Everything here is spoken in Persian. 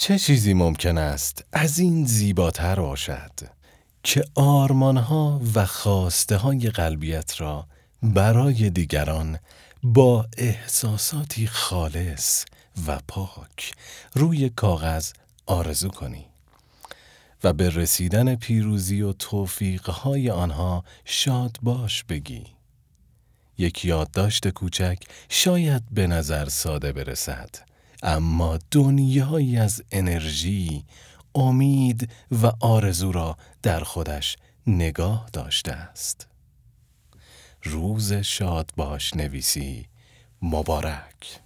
چه چیزی ممکن است از این زیباتر باشد که آرمانها و خواسته های قلبیت را برای دیگران با احساساتی خالص و پاک روی کاغذ آرزو کنی و به رسیدن پیروزی و توفیقهای آنها شاد باش بگی. یک یادداشت کوچک شاید به نظر ساده برسد. اما دنیایی از انرژی، امید و آرزو را در خودش نگاه داشته است. روز شاد باش نویسی مبارک